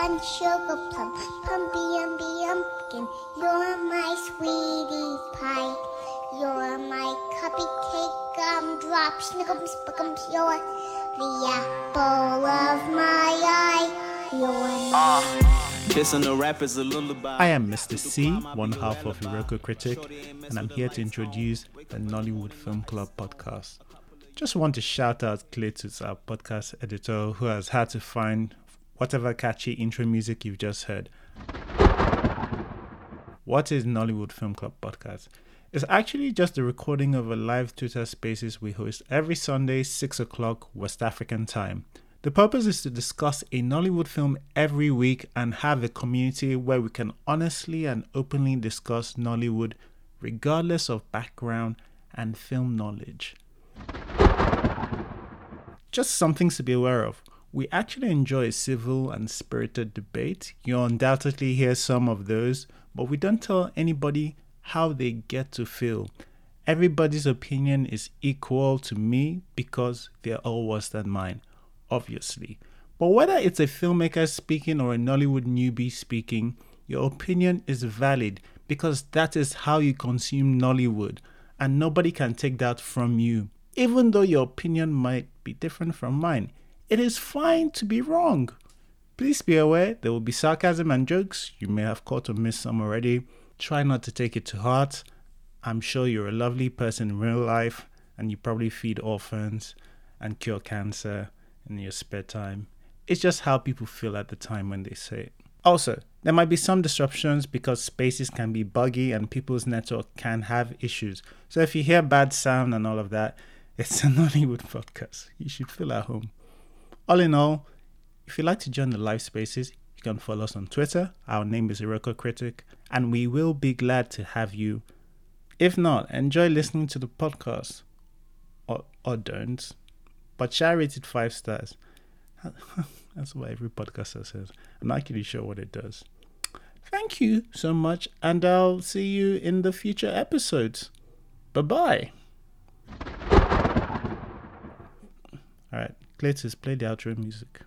bun, sugar plum, pumpy umby umpkin. You're my sweetie pie. You're my cupcake gumdrop, snickums, spickums. You're the apple of my eye. You're my. Ah. Kissing the rap is a lullaby. I am Mr. C, one half of Iroko Critic, and I'm here to introduce the Nollywood Film Club podcast. Just want to shout out Clay to our podcast editor, who has had to find whatever catchy intro music you've just heard. What is Nollywood Film Club podcast? It's actually just a recording of a live Twitter spaces we host every Sunday, 6 o'clock West African time. The purpose is to discuss a Nollywood film every week and have a community where we can honestly and openly discuss Nollywood regardless of background and film knowledge. Just some things to be aware of. We actually enjoy a civil and spirited debate. You'll undoubtedly hear some of those, but we don't tell anybody how they get to feel. Everybody's opinion is equal to me because they're all worse than mine, obviously. But whether it's a filmmaker speaking or a Nollywood newbie speaking, your opinion is valid because that is how you consume Nollywood, and nobody can take that from you even though your opinion might be different from mine. It is fine to be wrong. Please be aware there will be sarcasm and jokes. You may have caught or missed some already. Try not to take it to heart. I'm sure you're a lovely person in real life and you probably feed orphans and cure cancer in your spare time. It's just how people feel at the time when they say it. Also, there might be some disruptions because spaces can be buggy and people's network can have issues. So if you hear bad sound and all of that, it's a Nollywood podcast. You should feel at home. All in all, if you'd like to join the live spaces, you can follow us on Twitter. Our name is Iroko Critic, and we will be glad to have you. If not, enjoy listening to the podcast. Or, or don't. But share rated five stars. That's what every podcaster says. I'm not actually sure what it does. Thank you so much, and I'll see you in the future episodes. Bye bye. All right, Cletus, play the outro music.